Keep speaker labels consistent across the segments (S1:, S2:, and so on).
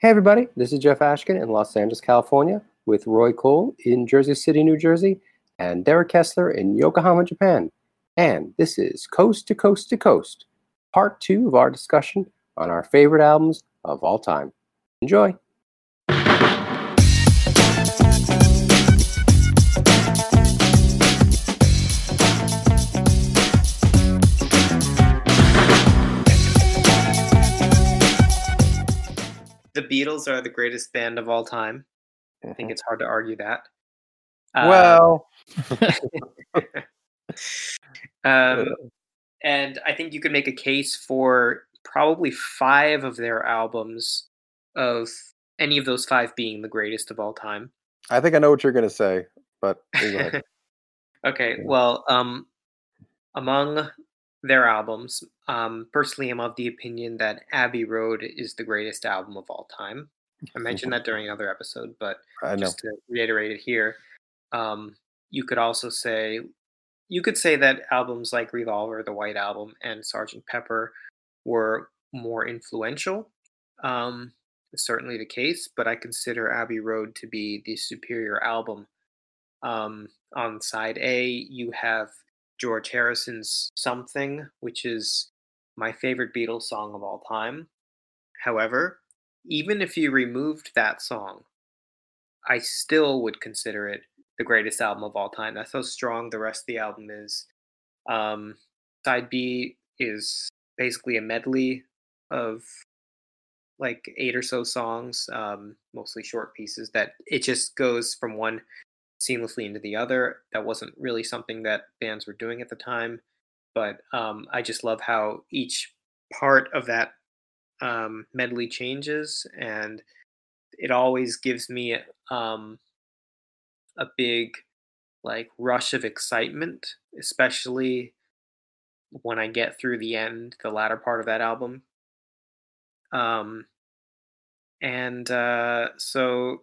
S1: Hey, everybody, this is Jeff Ashkin in Los Angeles, California, with Roy Cole in Jersey City, New Jersey, and Derek Kessler in Yokohama, Japan. And this is Coast to Coast to Coast, part two of our discussion on our favorite albums of all time. Enjoy.
S2: The Beatles are the greatest band of all time. I think it's hard to argue that.
S1: Mm-hmm. Well,
S2: um, and I think you could make a case for probably five of their albums of any of those five being the greatest of all time.
S3: I think I know what you're going to say, but you go ahead.
S2: okay, well, um, among their albums, um, personally, I'm of the opinion that Abbey Road is the greatest album of all time. I mentioned that during another episode, but
S3: I know.
S2: just to reiterate it here, um, you could also say you could say that albums like Revolver, the White Album, and Sgt. Pepper were more influential. Um, certainly the case, but I consider Abbey Road to be the superior album. Um, on side A, you have George Harrison's Something, which is my favorite Beatles song of all time. However, even if you removed that song, I still would consider it the greatest album of all time. That's how strong the rest of the album is. Um, side B is basically a medley of like eight or so songs, um, mostly short pieces that it just goes from one seamlessly into the other. That wasn't really something that bands were doing at the time, but um, I just love how each part of that um, medley changes, and it always gives me um, a big like rush of excitement, especially when I get through the end, the latter part of that album. Um, and uh, so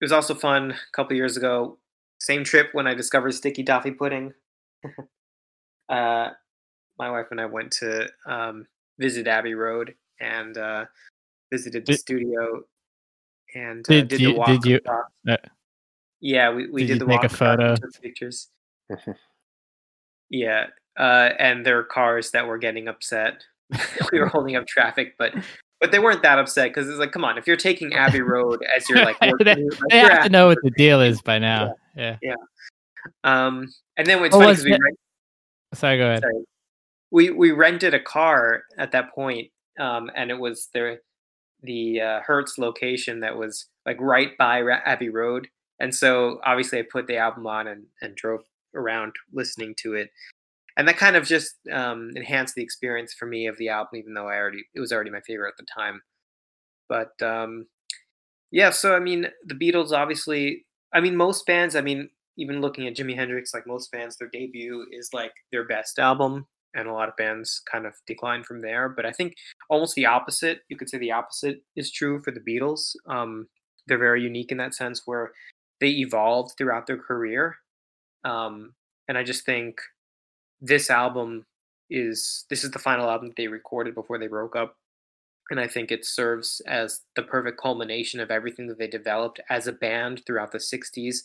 S2: it was also fun a couple years ago. Same trip when I discovered sticky toffee pudding. uh, my wife and I went to um, visit Abbey Road and uh, visited the
S4: Did-
S2: studio and uh,
S4: Did
S2: did,
S4: you-
S2: the walk.
S4: did you- uh,
S2: yeah, we, we
S4: did
S2: did the
S4: take a
S2: walk across and
S4: photo?
S2: pictures. Yeah, uh, and there were cars that were getting upset. we were holding up traffic, but but they weren't that upset because it's like, come on, if you're taking Abbey Road as your like, work
S4: they,
S2: like,
S4: they have to know what the deal is by now. Yeah.
S2: yeah Um, and then it's
S4: Oh,
S2: funny because we rent,
S4: Sorry, go ahead.
S2: sorry, we we rented a car at that point, um, and it was the the uh, Hertz location that was like right by Ra- Abbey Road, and so obviously I put the album on and and drove around listening to it, and that kind of just um, enhanced the experience for me of the album, even though I already it was already my favorite at the time. But um, yeah, so I mean, the Beatles obviously. I mean, most bands. I mean, even looking at Jimi Hendrix, like most bands, their debut is like their best album, and a lot of bands kind of decline from there. But I think almost the opposite. You could say the opposite is true for the Beatles. Um, they're very unique in that sense, where they evolved throughout their career, um, and I just think this album is this is the final album that they recorded before they broke up and I think it serves as the perfect culmination of everything that they developed as a band throughout the 60s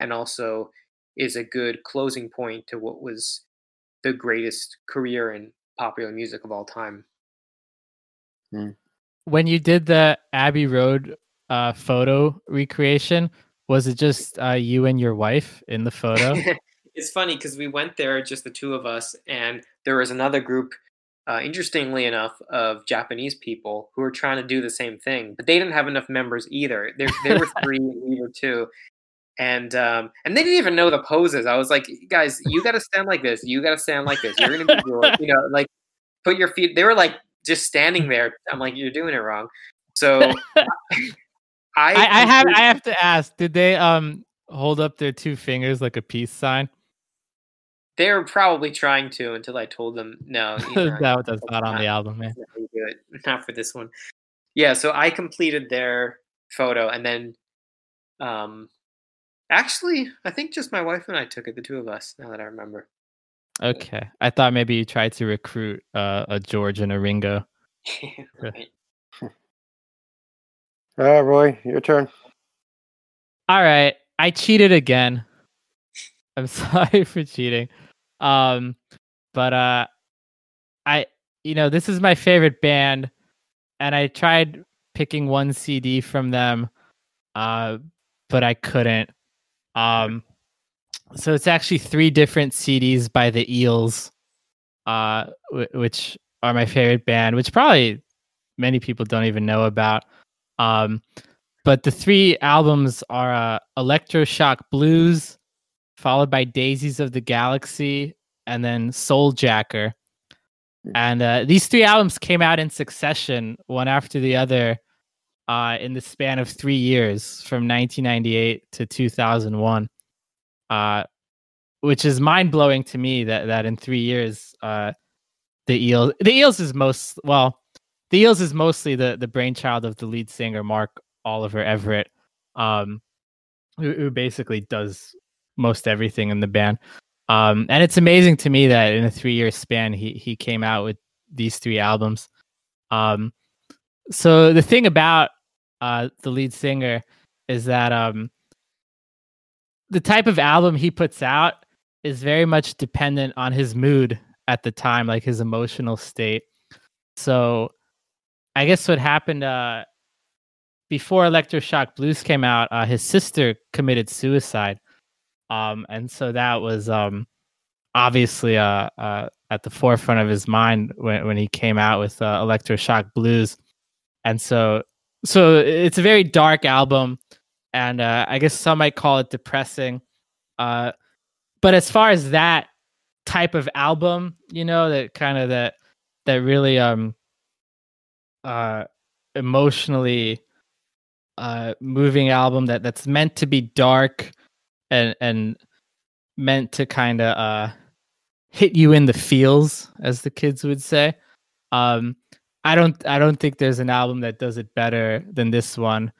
S2: and also is a good closing point to what was the greatest career in popular music of all time.
S4: When you did the Abbey Road uh, photo recreation, was it just uh, you and your wife in the photo?
S2: it's funny because we went there, just the two of us, and there was another group, uh, interestingly enough, of Japanese people who were trying to do the same thing, but they didn't have enough members either. There, there were three, and we were two, and um, and they didn't even know the poses. I was like, guys, you got to stand like this. You got to stand like this. You're gonna be, doing, you know, like put your feet. They were like just standing there. I'm like, you're doing it wrong. So I,
S4: I, I have I have to ask, did they um hold up their two fingers like a peace sign?
S2: They were probably trying to until I told them no. you know,
S4: that, that's not on the album, man.
S2: not how you do it. Not for this one. Yeah, so I completed their photo and then um actually I think just my wife and I took it, the two of us, now that I remember.
S4: Okay, I thought maybe you tried to recruit uh, a George and a Ringo.
S2: right.
S3: All right, Roy, your turn.
S4: All right, I cheated again. I'm sorry for cheating. Um, but uh, I you know this is my favorite band, and I tried picking one CD from them, uh, but I couldn't. Um, so it's actually three different CDs by the Eels, uh, w- which are my favorite band, which probably many people don't even know about. Um, but the three albums are uh, Electroshock Blues, followed by Daisies of the Galaxy, and then Souljacker. And uh, these three albums came out in succession, one after the other, uh, in the span of three years, from 1998 to 2001. Uh, which is mind blowing to me that that in three years, uh, the eels the eels is most well, the eels is mostly the the brainchild of the lead singer Mark Oliver Everett, um, who, who basically does most everything in the band. Um, and it's amazing to me that in a three year span, he he came out with these three albums. Um, so the thing about uh, the lead singer is that um, the type of album he puts out is very much dependent on his mood at the time, like his emotional state. So I guess what happened uh, before Electroshock Blues came out, uh, his sister committed suicide. Um, and so that was um, obviously uh, uh, at the forefront of his mind when, when he came out with uh, Electroshock Blues. And so, so it's a very dark album, and uh, I guess some might call it depressing. Uh, but as far as that type of album, you know, that kind of that that really um uh emotionally uh moving album that that's meant to be dark and and meant to kind of uh hit you in the feels as the kids would say. Um i don't i don't think there's an album that does it better than this one.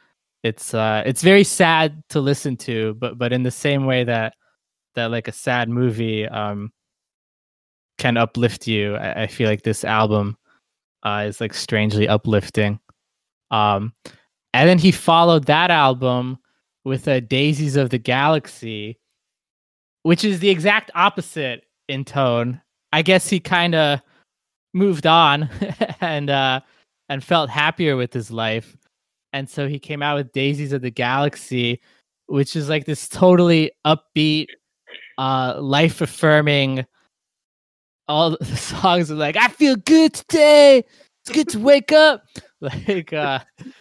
S4: It's uh it's very sad to listen to but but in the same way that that like a sad movie um can uplift you i, I feel like this album uh is like strangely uplifting. Um and then he followed that album with a daisies of the galaxy which is the exact opposite in tone. I guess he kind of moved on and uh and felt happier with his life. And so he came out with daisies of the galaxy which is like this totally upbeat uh life affirming all the songs are like i feel good today. It's good to wake up. Like uh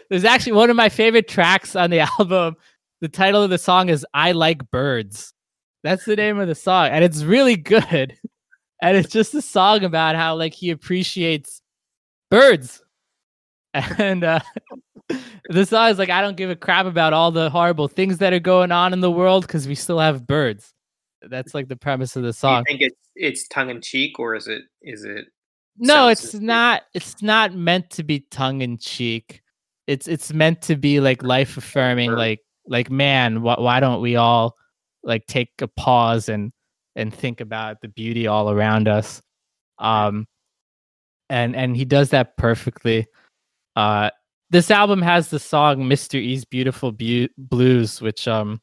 S4: there's actually one of my favorite tracks on the album the title of the song is i like birds. That's the name of the song and it's really good. And it's just a song about how like he appreciates birds. And uh the song is like i don't give a crap about all the horrible things that are going on in the world because we still have birds. That's like the premise of the
S2: Do you
S4: song.
S2: think it's it's tongue in cheek or is it is it
S4: no it's
S2: sincere?
S4: not it's not meant to be tongue in cheek it's it's meant to be like life affirming like like man wh- why don't we all like take a pause and and think about the beauty all around us? Um and and he does that perfectly. Uh this album has the song mr e's beautiful blues which um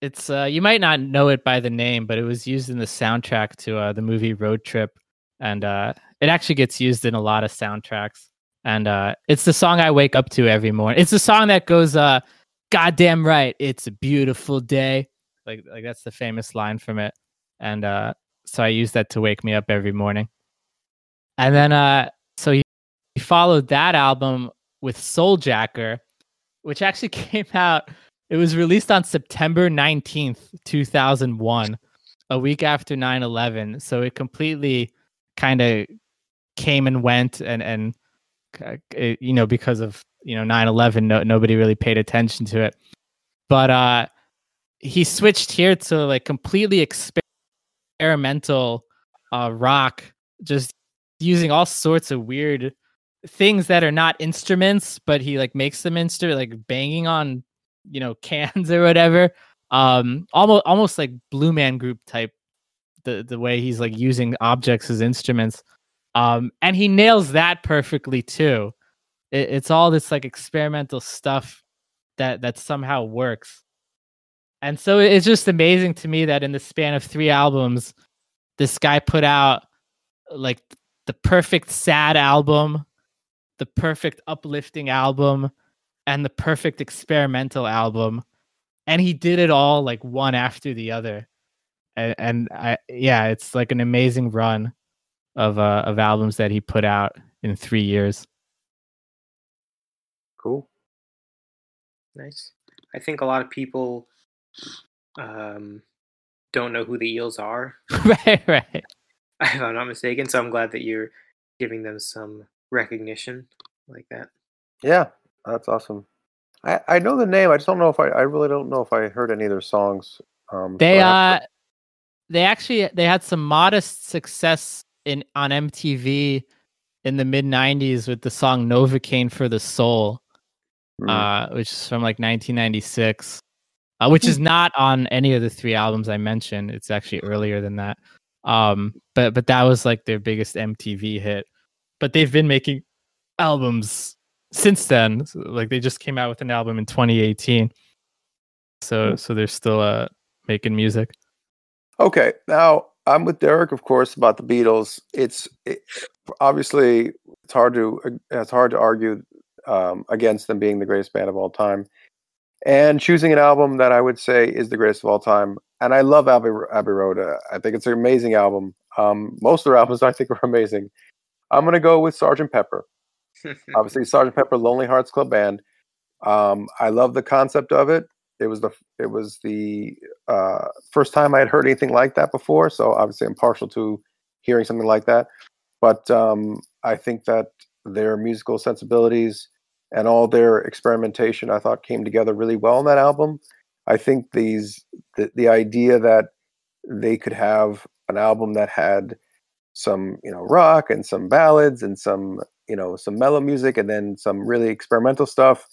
S4: it's uh you might not know it by the name but it was used in the soundtrack to uh the movie road trip. And uh it actually gets used in a lot of soundtracks and uh it's the song i wake up to every morning it's the song that goes uh goddamn right it's a beautiful day. Like like that's the famous line from it. And uh so i use that to wake me up every morning. And then uh so he, followed that album with souljacker which actually came out it was released on september 19th 2001 a week after 9-11 so it completely kind of came and went and and it- you know because of you know 9-11 no, nobody really paid attention to it. But uh he switched here to like completely experimental uh rock just using all sorts of weird things that are not instruments but he like makes them instrument like banging on you know cans or whatever. Um almost almost like blue man group type the the way he's like using objects as instruments um and he nails that perfectly too It, it's all this like experimental stuff that that somehow works. And so it's just amazing to me that in the span of three albums, this guy put out like the perfect sad album, the perfect uplifting album, and the perfect experimental album. And he did it all like one after the other. And, and I, yeah, it's like an amazing run of uh, of albums that he put out in three years.
S1: Cool.
S2: Nice. I think a lot of people um, don't know who the eels are,
S4: right, right.
S2: if I'm not mistaken. So I'm glad that you're giving them some recognition like that.
S3: Yeah, that's awesome. I, I know the name. I just don't know if I. I really don't know if I heard any of their songs. Um,
S4: They
S3: so I have
S4: uh they actually they had some modest success in on MTV in the mid 90s with the song Novocaine for the Soul.
S3: mm.
S4: uh, which is from like 1996, uh, which is not on any of the three albums I mentioned. It's actually earlier than that. Um, but but that was like their biggest MTV hit. But they've been making albums since then. So, like they just came out with an album in 2018. So
S3: Hmm.
S4: so they're still uh making music.
S3: Okay, now I'm with Derek, of course, about the Beatles. It's it, obviously it's hard to it's hard to argue um, against them being the greatest band of all time, and choosing an album that I would say is the greatest of all time. And I love Abbey, Abbey Road. Uh, I think it's an amazing album. Um, most of their albums I think are amazing. I'm gonna go with Sergeant Pepper. Obviously, Sergeant Pepper, Lonely Hearts Club Band. Um, I love the concept of it. It was the it was the uh, first time I had heard anything like that before. So obviously, I'm partial to hearing something like that. But um, I think that their musical sensibilities and all their experimentation, I thought, came together really well in that album. I think these the, the idea that they could have an album that had some you know rock and some ballads and some you know some mellow music and then some really experimental stuff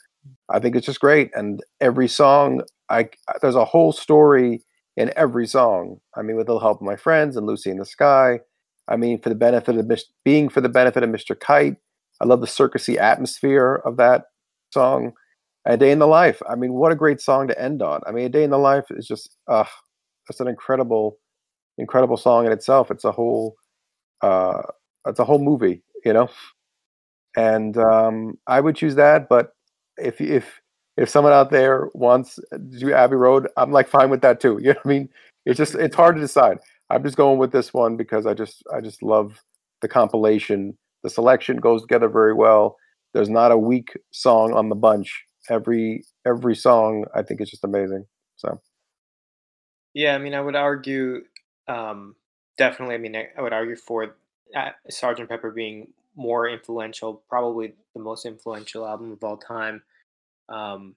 S3: i think it's just great and every song i there's a whole story in every song. I mean with the help of my friends and lucy in the sky i mean for the benefit of being for the benefit of mr kite i love the circusy atmosphere of that song. A day in the life i mean what a great song to end on. I mean a day in the life is just uh it's an incredible incredible song in itself. It's a whole uh it's a whole movie you know? And um i would choose that but if if if someone out there wants to do abbey road i'm like fine with that too you know what i mean? It's just it's hard to decide. I'm just going with this one because i just i just love the compilation. The selection goes together very well. There's not a weak song on the bunch. Every every song i think is just amazing so.
S2: Yeah, I mean, I would argue, um, definitely. I mean, I, I would argue for uh, Sergeant Pepper being more influential, probably the most influential album of all time. Um,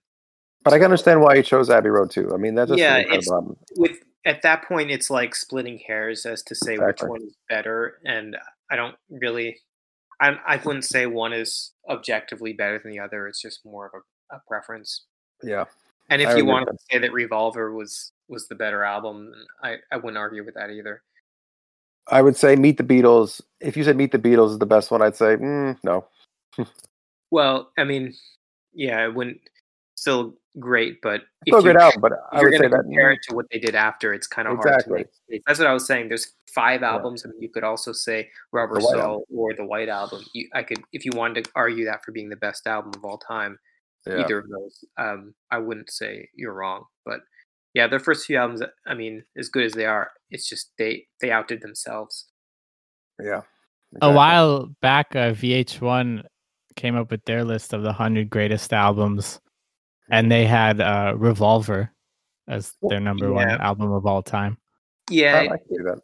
S3: but i can understand why he chose abbey road too i mean that's just
S2: Yeah, it's-
S3: album.
S2: with at that point, it's like splitting hairs as to say
S3: Exactly.
S2: which one is better, and I don't really, I I wouldn't say one is objectively better than the other. It's just more of a, a preference.
S3: yeah
S2: And if
S3: I
S2: you wanted to say that Revolver was was the better album, I I wouldn't argue with that either.
S3: I would say Meet the Beatles. If you said Meet the Beatles is the best one, I'd say mm, no.
S2: Well, I mean, yeah, it wouldn't still great, but
S3: Still a
S2: you-
S3: album, but I
S2: you're
S3: would say
S2: going to
S3: that
S2: compare it to what they did after, it's kind of hard to make. That's what I was saying. There's five
S3: Yeah.
S2: albums, and you could also say Rubber Soul or the White Album. You, I could, if you wanted to argue that for being the best album of all time,
S3: yeah.
S2: either of those, um, I wouldn't say you're wrong. But yeah, their first few albums, I mean, as good as they are, it's just they they outdid themselves.
S3: yeah.
S4: A while back, uh, VH1 came up with their list of the 100 greatest albums, and they had uh, Revolver as their number one album of all time.
S2: Yeah,
S3: I
S2: it,
S3: like to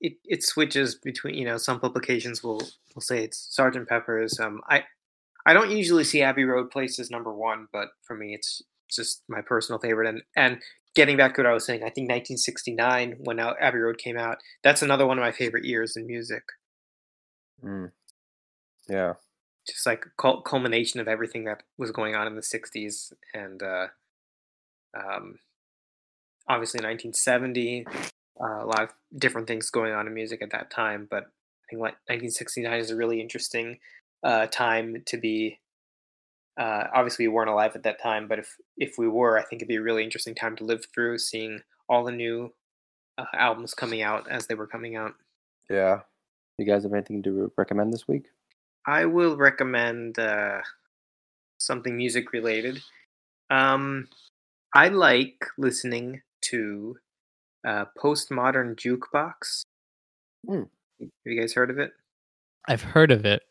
S2: it, it switches between you know some publications will will say it's Sergeant Pepper's. Um, I I don't usually see Abbey Road placed as number one, but for me it's just my personal favorite. And and getting back to what I was saying, I think 1969 when Abbey Road came out, that's another one of my favorite years in music.
S3: Mm. Yeah.
S2: Just like culmination of everything that was going on in the 60s, and uh, um, obviously 1970, uh, a lot of different things going on in music at that time. But I think like 1969 is a really interesting uh, time to be Uh, obviously, we weren't alive at that time, but if if we were, I think it'd be a really interesting time to live through, seeing all the new uh, albums coming out as they were coming out.
S3: Yeah.
S1: You guys have anything to recommend this week?
S2: I will recommend uh, something music related. Um, I like listening to uh, Postmodern Jukebox.
S3: Hmm.
S2: Have you guys heard of it?
S4: I've heard of it.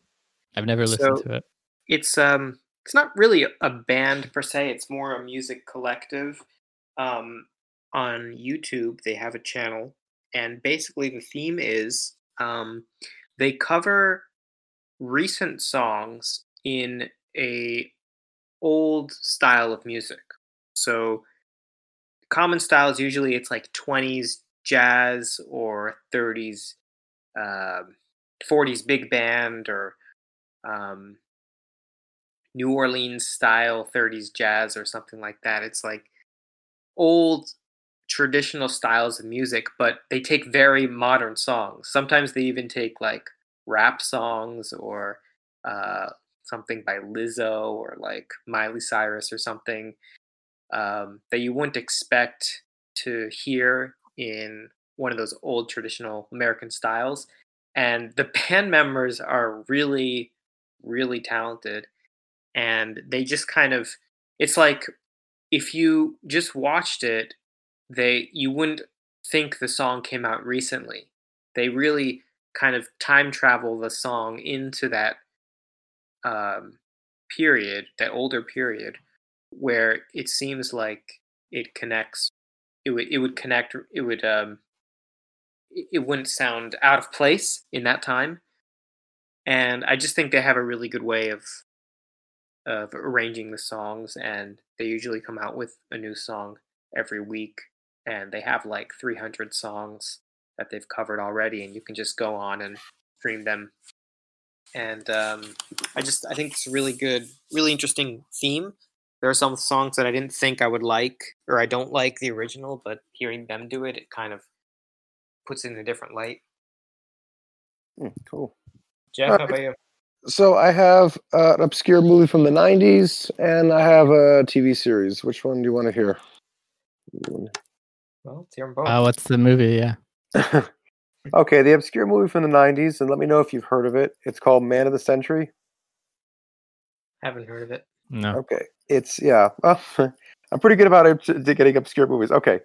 S4: I've never listened
S2: So-
S4: to it.
S2: It's um, it's not really a band per se. It's more a music collective. Um, on YouTube, they have a channel, and basically the theme is um, they cover recent songs in a old style of music. So common styles usually it's like 20s jazz or 30s um 40s big band or um, New Orleans style 30s jazz or something like that. It's like old traditional styles of music, but they take very modern songs. Sometimes they even take like rap songs or uh, something by Lizzo or like Miley Cyrus or something um, that you wouldn't expect to hear in one of those old traditional American styles. And the band members are really, really talented. And they just kind of, it's like if you just watched it, they you wouldn't think the song came out recently. They really kind of time travel the song into that um, period, that older period, where it seems like it connects. It would it would connect. It would um, it wouldn't sound out of place in that time. And I just think they have a really good way of of arranging the songs, and they usually come out with a new song every week, and they have like 300 songs that they've covered already, and you can just go on and stream them. And um, I just I think it's a really good, really interesting theme. There are some songs that I didn't think I would like, or I don't like the original, but hearing them do it, it kind of puts it in a different light.
S3: Hmm, cool.
S2: Jeff,
S3: Alright.
S2: how about you?
S3: So I have uh, an obscure movie from the '90s, and I have a TV series. Which one do you want to hear?
S2: Well, let's hear 'em both.
S4: Uh, what's the movie? Yeah.
S3: okay, the obscure movie from the '90s, and let me know if you've heard of it. It's called Man of the Century.
S2: Haven't heard of it.
S4: No.
S3: Okay, it's yeah. Well, I'm pretty good about it to to getting obscure movies. Okay,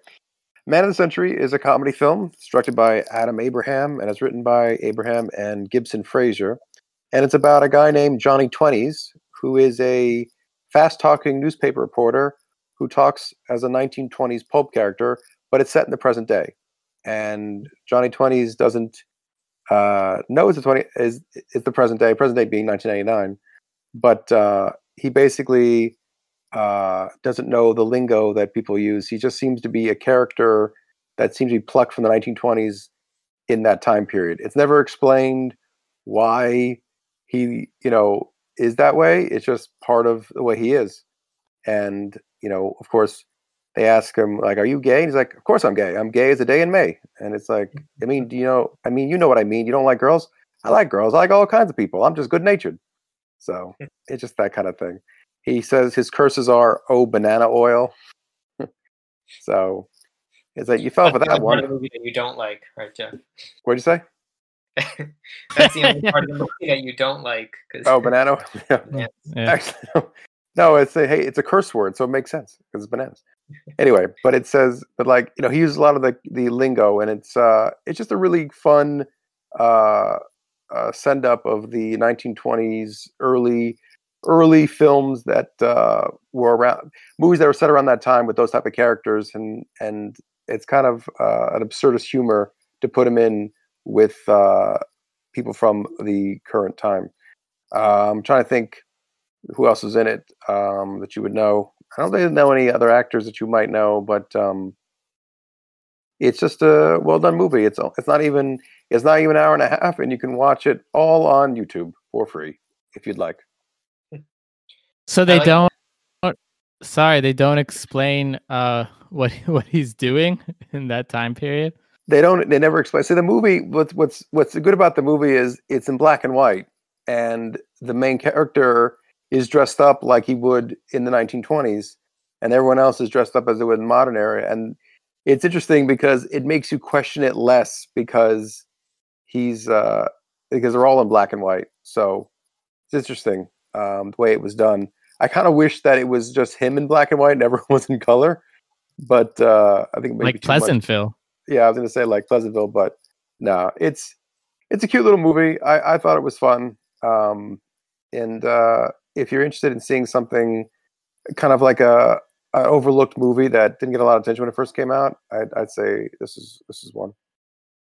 S3: Man of the Century is a comedy film. It's directed by Adam Abraham and it's written by Abraham and Gibson Frazier, and it's about a guy named Johnny Twennies who is a fast-talking newspaper reporter who talks as a 1920s pulp character, but it's set in the present day. And Johnny Twennies doesn't uh, know it's the 20 is is the present day. Present day being 1999, but uh, he basically uh, doesn't know the lingo that people use. He just seems to be a character that seems to be plucked from the 1920s in that time period. It's never explained why he, you know, is that way. It's just part of the way he is. And, you know, of course, they ask him, like, are you gay? And he's like, of course I'm gay. I'm gay as a day in May. And it's like, mm-hmm. I mean, do you know, I mean, you know what I mean. You don't like girls? I like girls. I like all kinds of people. I'm just good natured. So it's just that kind of thing. He says his curses are oh banana oil. so it's like you fell for
S2: That's
S3: that one.
S2: movie that you don't like, right, Jeff?
S3: What'd you say?
S2: That's the only part of the movie that you don't like. 'cause-
S3: Oh, banana. Yeah.
S2: Yeah.
S4: Yeah.
S3: Actually, no. no, it's a hey, it's a curse word, so it makes sense because it's bananas. Anyway, but it says, but like you know, he uses a lot of the the lingo, and it's uh, it's just a really fun uh, uh send up of the 1920s early early films that uh, were around movies that were set around that time with those type of characters, and and it's kind of uh, an absurdist humor to put him in with uh, people from the current time. Uh, I'm trying to think who else is in it um, that you would know. I don't really know any other actors that you might know, but um, it's just a well done movie. It's it's not even it's not even an hour and a half, and you can watch it all on YouTube for free if you'd like.
S4: So they
S2: like-
S4: don't. Sorry, they don't explain uh what what he's doing in that time period.
S3: They don't. They never explain. See, the movie. What's what's what's good about the movie is it's in black and white, and the main character is dressed up like he would in the 1920s, and everyone else is dressed up as they would in the modern era. And it's interesting because it makes you question it less because he's uh, because they're all in black and white. So it's interesting um, the way it was done. I kind of wish that it was just him in black and white and everyone was in color. But uh, I think maybe
S4: like Pleasantville.
S3: Yeah, I was gonna say like Pleasantville, but no, it's it's a cute little movie. I, I thought it was fun. Um, and uh, if you're interested in seeing something kind of like a, a overlooked movie that didn't get a lot of attention when it first came out, I'd, I'd say this is this is one.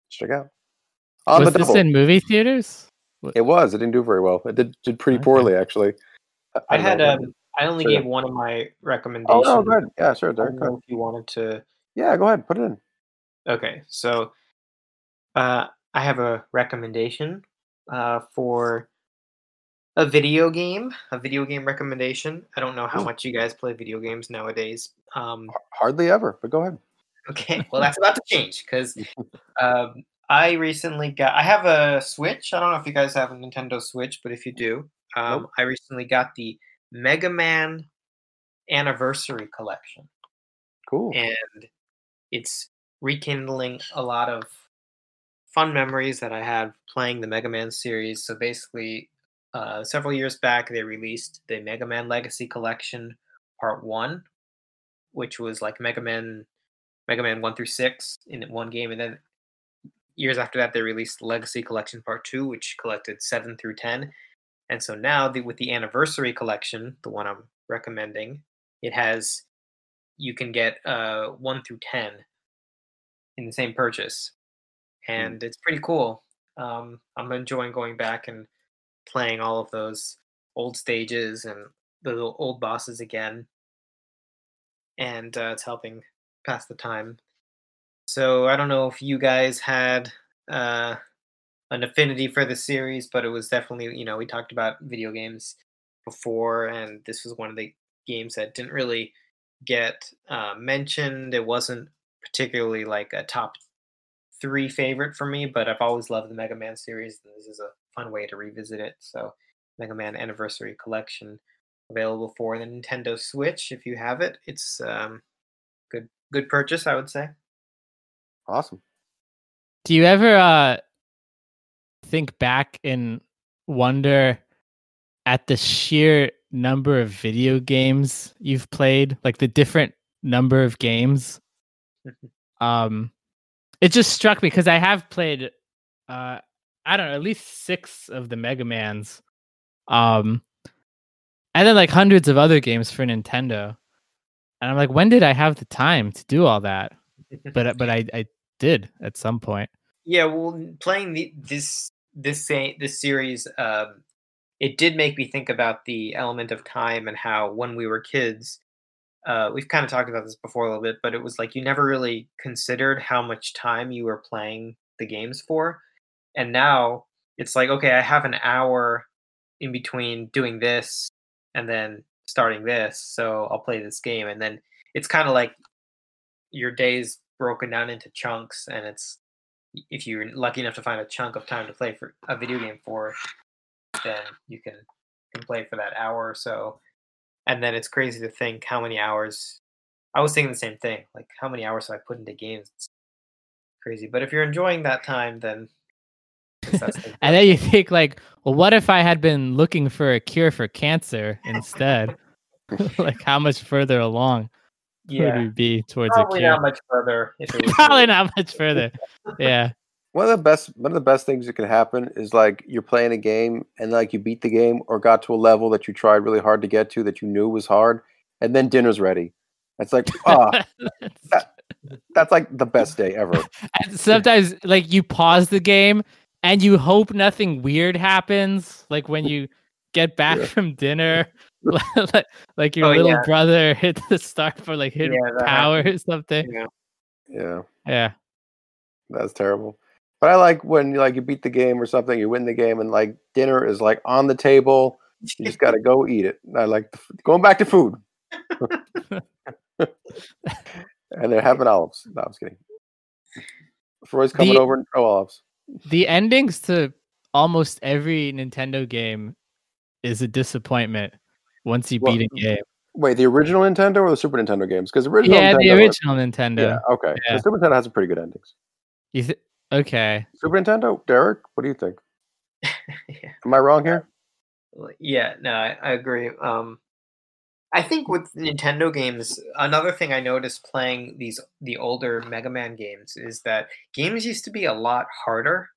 S3: Check out. On
S4: Was
S3: the
S4: this
S3: double.
S4: in movie theaters?
S3: It was. It didn't do very well. It did did pretty
S4: Okay.
S3: poorly actually.
S2: I
S3: don't
S2: had
S3: know.
S2: um, I only
S3: Sure.
S2: gave one of my
S3: Oh
S2: recommendations.
S3: no, go ahead. Yeah, sure,
S2: I
S3: Derek.
S2: don't
S3: Go
S2: know if you wanted to.
S3: Yeah, go ahead. Put it in.
S2: Okay, so uh, I have a recommendation uh, for a video game. A video game recommendation. I don't know how much you guys play video games nowadays. Um,
S3: Hardly ever, but go ahead.
S2: Okay, well that's about to change because um, I recently got. I have a Switch. I don't know if you guys have a Nintendo Switch, but if you do, um,
S3: Nope.
S2: I recently got the Mega Man Anniversary Collection,
S3: Cool.
S2: and it's rekindling a lot of fun memories that I had playing the Mega Man series. So basically, uh, several years back, they released the Mega Man Legacy Collection Part One, which was like Mega Man, Mega Man One through Six in one game, and then years after that, they released Legacy Collection Part Two, which collected seven through ten. And so now, the, with the Anniversary Collection, the one I'm recommending, it has you can get uh, one through ten in the same purchase, and it's pretty cool. Um, I'm enjoying going back and playing all of those old stages and the old bosses again, and uh, it's helping pass the time. So I don't know if you guys had uh, an affinity for the series, but it was definitely you know we talked about video games before, and this was one of the games that didn't really get uh, mentioned. It wasn't particularly like a top three favorite for me, but I've always loved the Mega Man series, and this is a fun way to revisit it. So, Mega Man Anniversary Collection available for the Nintendo Switch. If you have it, it's um, good good purchase, I would say.
S3: Awesome.
S4: Do you ever uh think back and wonder at the sheer number of video games you've played, like the different number of games? Um it just struck me because I have played uh I don't know, at least 6 of the Mega Mans. Um and then like hundreds of other games for Nintendo. And I'm like, when did I have the time to do all that? But but I I did at some point.
S2: Yeah, well, playing the, this this this series, um, it did make me think about the element of time and how when we were kids, uh, we've kind of talked about this before a little bit, but it was like you never really considered how much time you were playing the games for, and now it's like okay, I have an hour in between doing this and then starting this, so I'll play this game, and then it's kind of like your days broken down into chunks, and it's if you're lucky enough to find a chunk of time to play for a video game for, then you can can play for that hour or so. And then it's crazy to think how many hours. I was thinking the same thing. Like how many hours have I put into games? It's crazy. But if you're enjoying that time, then I guess that's the-
S4: and then you think like, well, what if I had been looking for a cure for cancer instead? like how much further along would
S2: yeah,
S4: we be towards
S2: probably
S4: a cure?
S2: not much further. If it was
S4: Probably not much further. Yeah.
S3: One of the best one of the best things that can happen is like you're playing a game and like you beat the game or got to a level that you tried really hard to get to that you knew was hard, and then dinner's ready. It's like ah, that's like the best day ever.
S4: And sometimes like you pause the game and you hope nothing weird happens like when you get back
S3: Yeah.
S4: from dinner like, like your
S2: Oh,
S4: little
S2: yeah.
S4: brother hit the start for like hit
S2: Yeah, that
S4: power or something
S2: Yeah.
S3: Yeah,
S4: yeah
S3: that's terrible. But I like when like you beat the game or something, you win the game, and like dinner is like on the table. You just got to go eat it. I like the, going back to food. and they're having olives. No, I was kidding. Freud's coming
S4: The-
S3: over and throw olives.
S4: the endings to almost every nintendo game is a disappointment once you
S3: Well,
S4: beat a game.
S3: Wait, the original Nintendo or the Super Nintendo games? Because original
S4: Yeah,
S3: Nintendo,
S4: the original Nintendo.
S3: Yeah, okay.
S4: Yeah.
S3: The Super Nintendo has some pretty good endings.
S4: You th- okay?
S3: Super Nintendo, Derek, what do you think?
S2: yeah.
S3: Am I wrong here?
S2: Yeah, no, I, I agree. Um, I think with Nintendo games, another thing I noticed playing these the older Mega Man games is that games used to be a lot harder.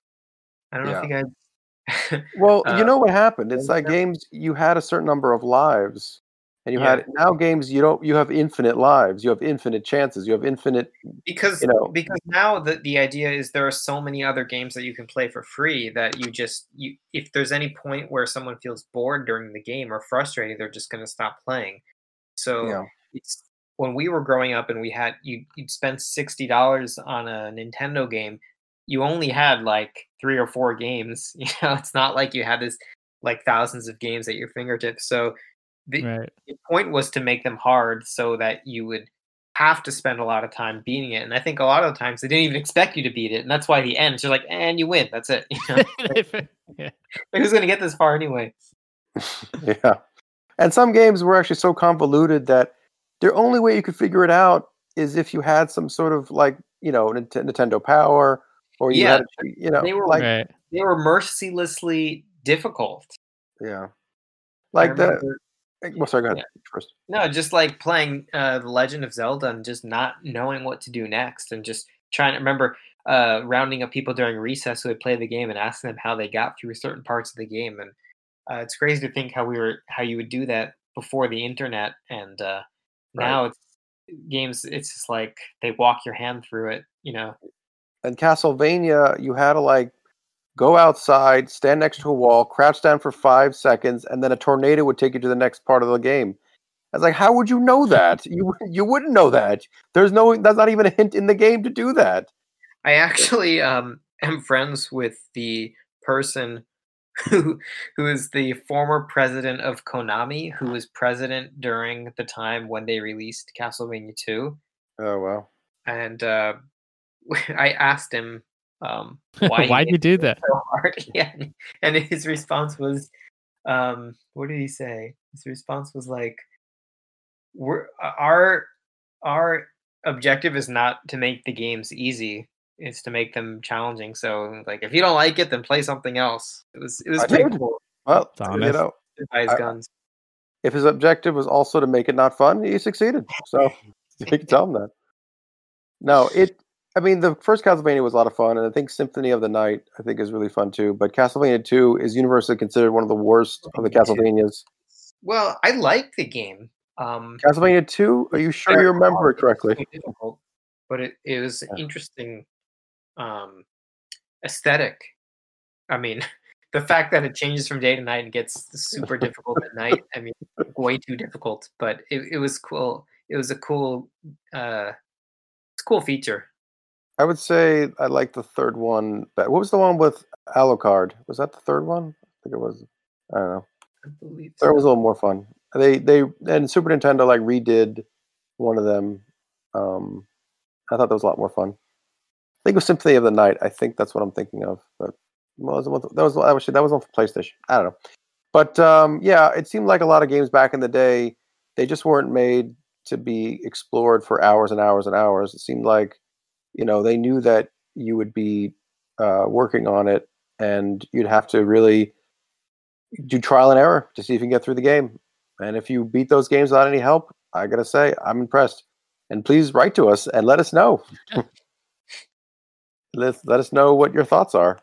S2: I don't know if you guys.
S3: Well,
S2: Uh,
S3: you know what happened? It's like games you had a certain number of lives, and you
S2: Yeah.
S3: had now games you don't. You have infinite lives. You have infinite chances. You have infinite.
S2: because
S3: you know-
S2: because now the the idea is there are so many other games that you can play for free that you just you if there's any point where someone feels bored during the game or frustrated they're just going to stop playing so
S3: Yeah.
S2: it's when we were growing up and we had you you'd spend $60 on a Nintendo game you only had like three or four games you know it's not like you had this like thousands of games at your fingertips so the,
S4: Right.
S2: the point was to make them hard so that you would have to spend a lot of time beating it. And I think a lot of the times they didn't even expect you to beat it. And that's why the end, you're like, and you win. That's it. You know? Like, who's going to get this far anyway?
S3: yeah, and some games were actually so convoluted that the only way you could figure it out is if you had some sort of like you know Nint- Nintendo Power or you
S2: Yeah,
S3: had you know
S2: they were
S3: like
S4: right.
S2: They were mercilessly difficult.
S3: yeah like the. Well, sorry, go ahead first.
S2: No, just like playing uh, The Legend of Zelda and just not knowing what to do next and just trying to remember uh, rounding up people during recess who had played the game and asking them how they got through certain parts of the game. And uh, it's crazy to think how we were how you would do that before the internet and uh,
S3: Right.
S2: now it's games. It's just like they walk your hand through it. You know,
S3: And Castlevania, you had to like go outside, stand next to a wall, crouch down for five seconds, and then a tornado would take you to the next part of the game. I was like, how would you know that? You you wouldn't know that. There's no, there's not even a hint in the game to do that.
S2: I actually um, am friends with the person who who is the former president of Konami, who was president during the time when they released Castlevania 2.
S3: Oh wow.
S2: And uh, I asked him um, why he
S4: Why'd you do that?
S2: so hard. Yeah, and his response was, um, "What did he say?" His response was like, "We're our our objective is not to make the games easy; it's to make them challenging. So, like, if you don't like it, then play something else." It was it was
S3: I
S2: pretty cool.
S3: Well,
S4: It's
S3: you know,
S2: By his
S3: I-
S2: guns.
S3: if his objective was also to make it not fun, he succeeded. So you can tell him that. No, it. I mean, the first Castlevania was a lot of fun, and I think Symphony of the Night I think is really fun too. But Castlevania Two is universally considered one of the worst of the Castlevanias.
S2: Well, I like the game. Um,
S3: Castlevania Two? Are you sure you remember it correctly?
S2: difficult, but it, it was
S3: Yeah.
S2: interesting um, aesthetic. I mean, the fact that it changes from day to night and gets super difficult at night. I mean, way too difficult, but it, it was cool. It was a cool, uh, it's a cool feature.
S3: I would say I like the third one. Better. what was the one with Alucard? Was that the third one? I think it was. I don't know.
S2: I believe.
S3: Third was a little more fun. They they and Super Nintendo like redid one of them. Um, I thought that was a lot more fun. I think it was Symphony of the Night. I think that's what I'm thinking of. But well, that was that was actually that was on PlayStation. I don't know. But um, yeah, it seemed like a lot of games back in the day they just weren't made to be explored for hours and hours and hours. It seemed like you know they knew that you would be uh, working on it and you'd have to really do trial and error to see if you can get through the game. And if you beat those games without any help, I gotta say I'm impressed. And please write to us and let us know. let let us know what your thoughts are.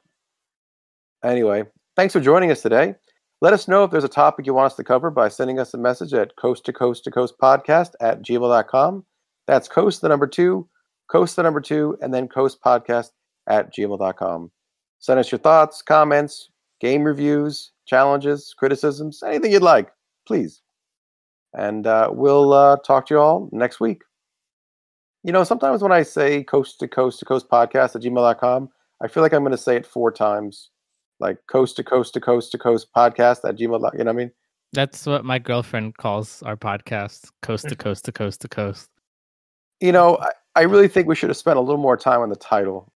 S3: Anyway, thanks for joining us today. Let us know if there's a topic you want us to cover by sending us a message at coast to coast to coast podcast at gmail.com. That's coast the number two, coast the number two, and then coast podcast at gmail.com. Send us your thoughts, comments, game reviews, challenges, criticisms, anything you'd like, please. And uh, we'll uh, talk to you all next week. You know, sometimes when I say coast to coast to coast podcast at gmail.com, I feel like I'm going to say it four times. Like coast to coast to coast to coast podcast at gmail. You know what I mean?
S4: That's what my girlfriend calls our podcast, coast to coast to coast to coast.
S3: You know, I, I really think we should have spent a little more time on the title.